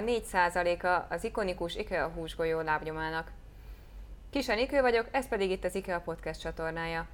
lábnyoma 4%-a az ikonikus IKEA húsgolyó lábnyomának. Kis Enikő vagyok, ez pedig itt az IKEA Podcast csatornája.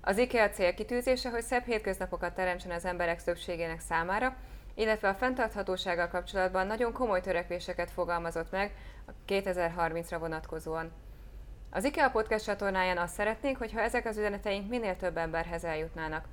Az IKEA célkitűzése, hogy szebb hétköznapokat teremtsen az emberek többségének számára, illetve a fenntarthatósággal kapcsolatban nagyon komoly törekvéseket fogalmazott meg a 2030-ra vonatkozóan. Az IKEA Podcast csatornáján azt szeretnénk, hogyha ezek az üzeneteink minél több emberhez eljutnának.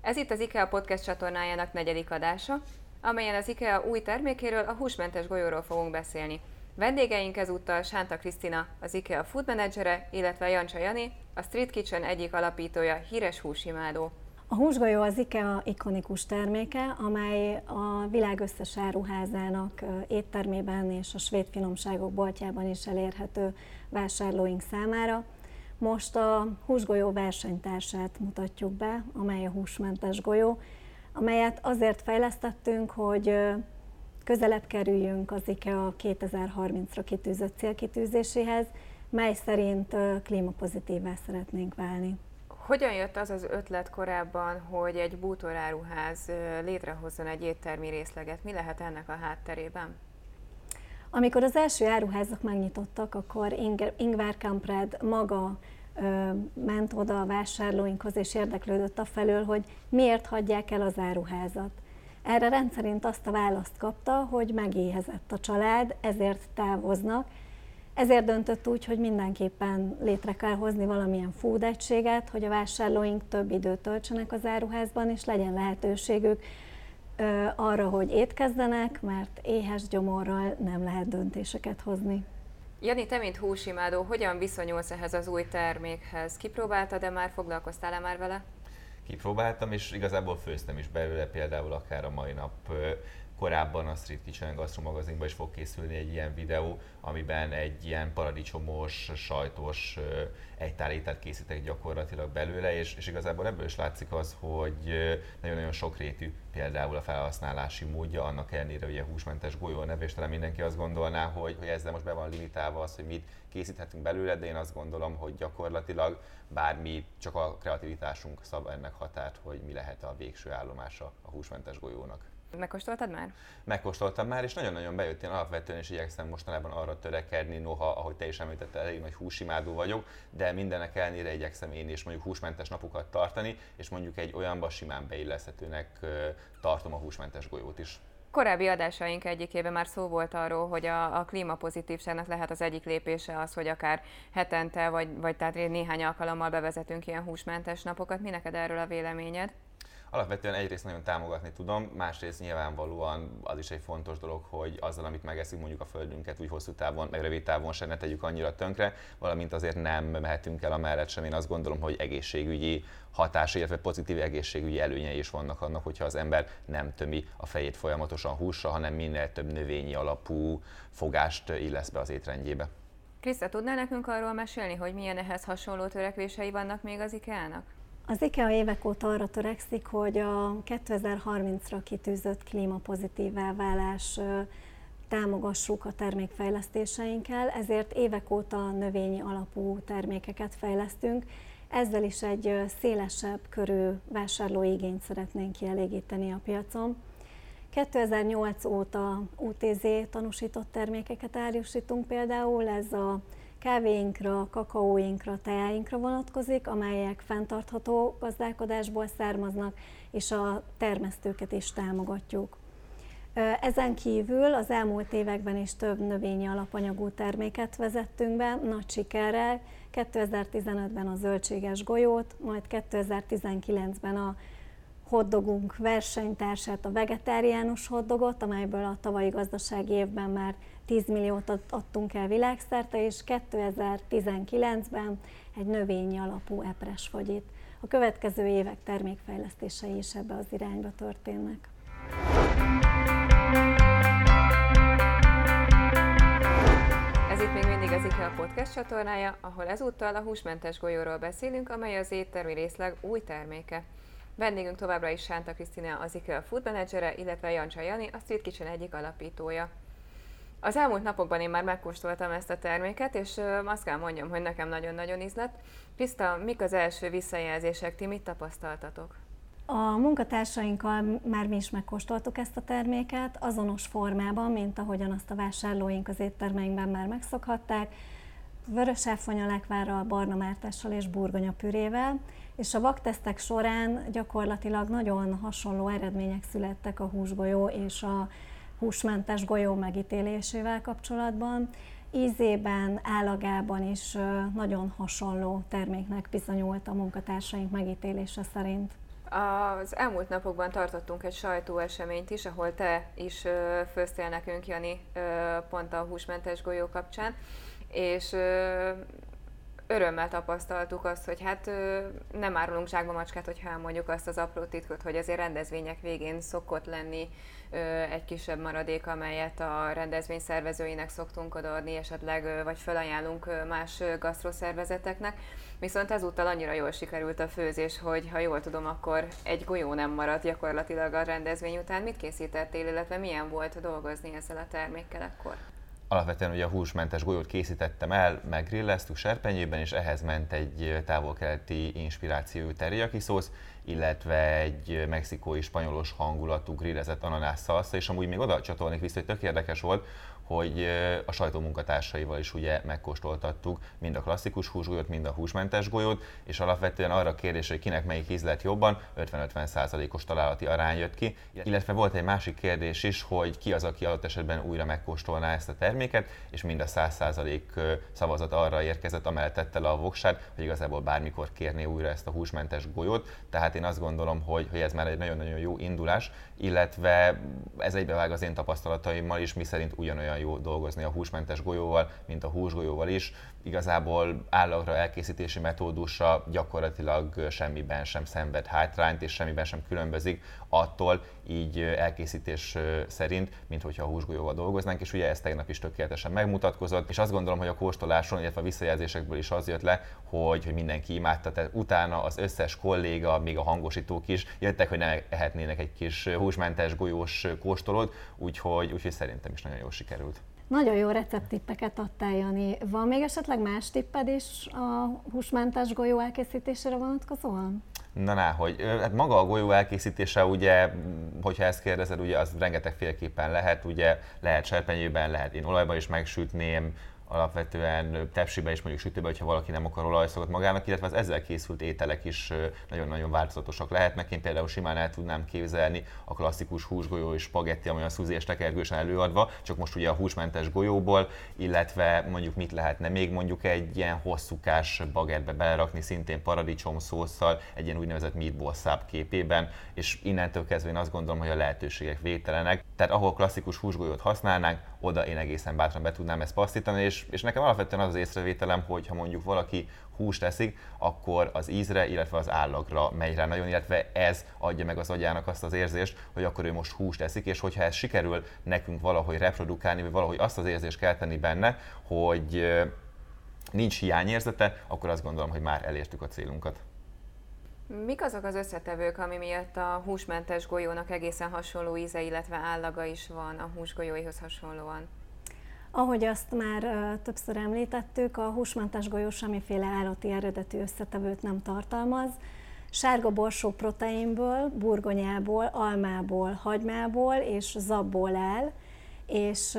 Ez itt az IKEA Podcast csatornájának negyedik adása, amelyen az IKEA új termékéről, a húsmentes golyóról fogunk beszélni. Vendégeink ezúttal Sánta Krisztina, az IKEA food managere, illetve Jancsa Jani, a Street Kitchen egyik alapítója, híres húsimádó. A húsgolyó az IKEA ikonikus terméke, amely a világ összes áruházának éttermében és a svéd finomságok boltjában is elérhető vásárlóink számára. Most a húsgolyó versenytársát mutatjuk be, amely a húsmentes golyó, amelyet azért fejlesztettünk, hogy közelebb kerüljünk az IKEA 2030-ra kitűzött célkitűzéséhez, mely szerint klímapozitívvá szeretnénk válni. Hogyan jött az az ötlet korábban, hogy egy bútoráruház létrehozzon egy éttermi részleget? Mi lehet ennek a hátterében? Amikor az első áruházak megnyitottak, akkor Ingvar Kamprad maga ment oda a vásárlóinkhoz, és érdeklődött a felől, hogy miért hagyják el az áruházat. Erre rendszerint azt a választ kapta, hogy megéhezett a család, ezért távoznak, ezért döntött úgy, hogy mindenképpen létre kell hozni valamilyen food egységet, hogy a vásárlóink több időt töltsenek az áruházban, és legyen lehetőségük arra, hogy étkezdenek, mert éhes gyomorral nem lehet döntéseket hozni. Jani, te mint húsimádó, hogyan viszonyulsz ehhez az új termékhez? Kipróbáltad, de már foglalkoztál-e már vele? Kipróbáltam, és igazából főztem is belőle, például akár a mai nap korábban a Street Kitchen Gastro magazinban is fog készülni egy ilyen videó, amiben egy ilyen paradicsomos, sajtos egytálételt készítek gyakorlatilag belőle, és, és igazából ebből is látszik az, hogy nagyon-nagyon sokrétű például a felhasználási módja, annak ellenére, a húsmentes golyó neve, és talán mindenki azt gondolná, hogy, hogy ezzel most be van limitálva az, hogy mit készíthetünk belőle, de én azt gondolom, hogy gyakorlatilag bármi, csak a kreativitásunk szab ennek határt, hogy mi lehet a végső állomása a húsmentes golyónak. Megkóstoltad már? Megkóstoltam már, és nagyon-nagyon bejött. Én alapvetően is igyekszem mostanában arra törekedni, noha, ahogy te is említetted, elég nagy húsimádó vagyok, de mindenek ellenére igyekszem én is mondjuk húsmentes napokat tartani, és mondjuk egy olyanba simán beilleszhetőnek tartom a húsmentes golyót is. Korábbi adásaink egyikében már szó volt arról, hogy a, a klímapozitívságnak lehet az egyik lépése az, hogy akár hetente, vagy, vagy tehát néhány alkalommal bevezetünk ilyen húsmentes napokat. Mi neked erről a véleményed? Alapvetően egyrészt nagyon támogatni tudom, másrészt nyilvánvalóan az is egy fontos dolog, hogy azzal, amit megeszünk mondjuk a földünket úgy hosszú távon, meg rövid távon sem ne tegyük annyira tönkre, valamint azért nem mehetünk el amellett sem. Én azt gondolom, hogy egészségügyi hatása, illetve pozitív egészségügyi előnyei is vannak annak, hogyha az ember nem tömi a fejét folyamatosan húsra, hanem minél több növényi alapú fogást illesz be az étrendjébe. Kriszta, tudnál nekünk arról mesélni, hogy milyen ehhez hasonló törekvései vannak még az IKEA-nak? Az IKEA évek óta arra törekszik, hogy a 2030-ra kitűzött klímapozitívá válás támogassuk a termékfejlesztéseinkkel, ezért évek óta növényi alapú termékeket fejlesztünk. Ezzel is egy szélesebb körű vásárlóigényt szeretnénk kielégíteni a piacon. 2008 óta UTZ tanúsított termékeket árusítunk például, ez a kávéinkra, kakaóinkra, teáinkra vonatkozik, amelyek fenntartható gazdálkodásból származnak, és a termesztőket is támogatjuk. Ezen kívül az elmúlt években is több növényi alapanyagú terméket vezettünk be, nagy sikerrel. 2015-ben a zöldséges golyót, majd 2019-ben a hoddogunk versenytársát, a vegetáriánus hoddogot, amelyből a tavalyi gazdasági évben már 10 milliót adtunk el világszerte, és 2019-ben egy növényi alapú epres fagyit. A következő évek termékfejlesztései is ebbe az irányba történnek. Ez itt még mindig az IKEA Podcast csatornája, ahol ezúttal a húsmentes golyóról beszélünk, amely az éttermi részleg új terméke. Vendégünk továbbra is Sánta Krisztina, az IKEA Food Managere, illetve Jancsa Jani, a Street Kitchen egyik alapítója. Az elmúlt napokban én már megkóstoltam ezt a terméket, és azt kell mondjam, hogy nekem nagyon-nagyon ízlett. Krista, mik az első visszajelzések, ti mit tapasztaltatok? A munkatársainkkal már mi is megkóstoltuk ezt a terméket, azonos formában, mint ahogyan azt a vásárlóink az éttermeinkben már megszokhatták, vörös lekvárral, barna mártással és burgonyapürével, és a vaktesztek során gyakorlatilag nagyon hasonló eredmények születtek a húsgolyó és a húsmentes golyó megítélésével kapcsolatban. Ízében, állagában is nagyon hasonló terméknek bizonyult a munkatársaink megítélése szerint. Az elmúlt napokban tartottunk egy sajtóeseményt is, ahol te is főztél nekünk, Jani, pont a húsmentes golyó kapcsán, és örömmel tapasztaltuk azt, hogy hát nem árulunk zsákba macskát, hogyha elmondjuk azt az apró titkot, hogy azért rendezvények végén szokott lenni egy kisebb maradék, amelyet a rendezvény szervezőinek szoktunk odaadni, esetleg vagy felajánlunk más gasztroszervezeteknek. Viszont ezúttal annyira jól sikerült a főzés, hogy ha jól tudom, akkor egy golyó nem maradt gyakorlatilag a rendezvény után. Mit készítettél, illetve milyen volt dolgozni ezzel a termékkel akkor? Alapvetően ugye a húsmentes golyót készítettem el, meggrilleztük serpenyőben, és ehhez ment egy távol-keleti inspirációjú teriyaki szósz, illetve egy mexikói spanyolos hangulatú grillezett ananász szalsza, és amúgy még oda csatolnék vissza, hogy tök érdekes volt, hogy a sajtó munkatársaival is ugye megkóstoltattuk mind a klasszikus húsgolyót, mind a húsmentes golyót, és alapvetően arra a kérdés, hogy kinek melyik íz lett jobban, 50-50 os találati arány jött ki. Illetve volt egy másik kérdés is, hogy ki az, aki adott esetben újra megkóstolná ezt a terméket, és mind a 100% szavazat arra érkezett, amellett tette le a voksát, hogy igazából bármikor kérné újra ezt a húsmentes golyót. Tehát én azt gondolom, hogy, hogy ez már egy nagyon-nagyon jó indulás, illetve ez egybevág az én tapasztalataimmal is, mi szerint ugyanolyan jó dolgozni a húsmentes golyóval, mint a húsgolyóval is. Igazából állagra elkészítési metódusa gyakorlatilag semmiben sem szenved hátrányt, és semmiben sem különbözik attól így elkészítés szerint, mint hogyha a húsgolyóval dolgoznánk, és ugye ez tegnap is tökéletesen megmutatkozott, és azt gondolom, hogy a kóstoláson, illetve a visszajelzésekből is az jött le, hogy, hogy mindenki imádta, tehát utána az összes kolléga, még a hangosítók is jöttek, hogy ne ehetnének egy kis húsmentes golyós kóstolót, úgyhogy, úgyhogy szerintem is nagyon jól sikerült. Nagyon jó recepttippeket adtál, Jani. Van még esetleg más tipped is a húsmentes golyó elkészítésére vonatkozóan? Na, na, hogy hát maga a golyó elkészítése, ugye, hogyha ezt kérdezed, ugye az rengetegféleképpen lehet, ugye lehet serpenyőben, lehet én olajban is megsütném, alapvetően tepsibe és mondjuk sütőbe, hogyha valaki nem akar olajszokat magának, illetve az ezzel készült ételek is nagyon-nagyon változatosak lehetnek. Én például simán el tudnám képzelni a klasszikus húsgolyó és spagetti, ami a szuzi és tekergősen előadva, csak most ugye a húsmentes golyóból, illetve mondjuk mit lehetne még mondjuk egy ilyen hosszúkás bagetbe belerakni, szintén paradicsom szószal, egy ilyen úgynevezett meatball száp képében, és innentől kezdve én azt gondolom, hogy a lehetőségek végtelenek. Tehát ahol klasszikus húsgolyót használnánk, oda én egészen bátran be tudnám ezt passzítani, és, és nekem alapvetően az az észrevételem, hogy ha mondjuk valaki húst eszik, akkor az ízre, illetve az állagra megy rá nagyon, illetve ez adja meg az agyának azt az érzést, hogy akkor ő most húst eszik, és hogyha ez sikerül nekünk valahogy reprodukálni, vagy valahogy azt az érzést kell tenni benne, hogy nincs hiányérzete, akkor azt gondolom, hogy már elértük a célunkat. Mik azok az összetevők, ami miatt a húsmentes golyónak egészen hasonló íze, illetve állaga is van a húsgolyóihoz hasonlóan? Ahogy azt már többször említettük, a húsmentes golyó semmiféle állati eredetű összetevőt nem tartalmaz. Sárga borsó proteinből, burgonyából, almából, hagymából és zabból áll, és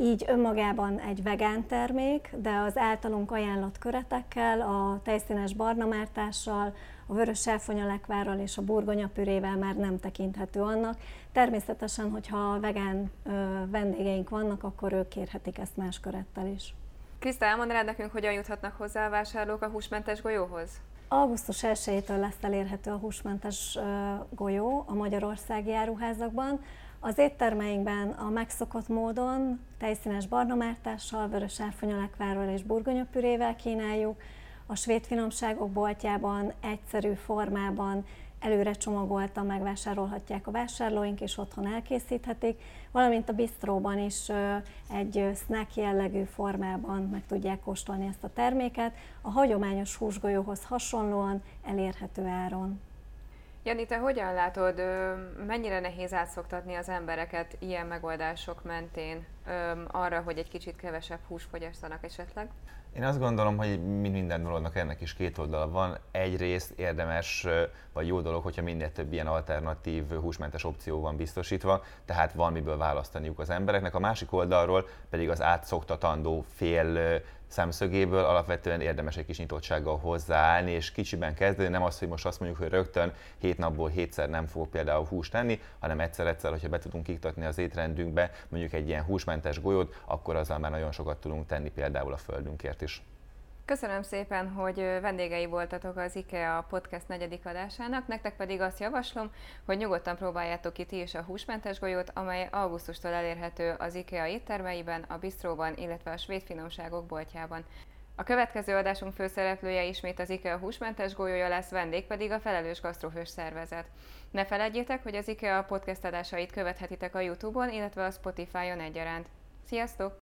így önmagában egy vegán termék, de az általunk ajánlott köretekkel, a tejszínes barnamártással, a vörös elfonyalekvárral és a burgonyapürével már nem tekinthető annak. Természetesen, hogyha vegán vendégeink vannak, akkor ők kérhetik ezt más körettel is. Kriszta, elmondanád nekünk, hogyan juthatnak hozzá a vásárlók a húsmentes golyóhoz? Augusztus 1-től lesz elérhető a húsmentes golyó a magyarországi áruházakban. Az éttermeinkben a megszokott módon tejszínes barnamártással, vörös árfonyalekvárral és burgonyapürével kínáljuk. A svéd finomságok boltjában egyszerű formában előre csomagoltan megvásárolhatják a vásárlóink, és otthon elkészíthetik, valamint a bistróban is egy snack jellegű formában meg tudják kóstolni ezt a terméket, a hagyományos húsgolyóhoz hasonlóan elérhető áron. Jani, te hogyan látod, mennyire nehéz átszoktatni az embereket ilyen megoldások mentén arra, hogy egy kicsit kevesebb hús fogyasztanak esetleg? Én azt gondolom, hogy minden dolognak ennek is két oldala van. Egyrészt érdemes, vagy jó dolog, hogyha minél több ilyen alternatív húsmentes opció van biztosítva, tehát van miből választaniuk az embereknek. A másik oldalról pedig az átszoktatandó fél szemszögéből alapvetően érdemes egy kis nyitottsággal hozzáállni, és kicsiben kezdeni, nem az, hogy most azt mondjuk, hogy rögtön hét napból hétszer nem fogok például húst tenni, hanem egyszer-egyszer, hogyha be tudunk iktatni az étrendünkbe mondjuk egy ilyen húsmentes golyót, akkor azzal már nagyon sokat tudunk tenni például a földünkért is. Köszönöm szépen, hogy vendégei voltatok az IKEA podcast negyedik adásának, nektek pedig azt javaslom, hogy nyugodtan próbáljátok ki ti is a húsmentes golyót, amely augusztustól elérhető az IKEA éttermeiben, a bistróban, illetve a svéd finomságok boltjában. A következő adásunk főszereplője ismét az IKEA húsmentes golyója lesz, vendég pedig a felelős gasztrofős szervezet. Ne felejtjétek, hogy az IKEA podcast adásait követhetitek a Youtube-on, illetve a Spotify-on egyaránt. Sziasztok!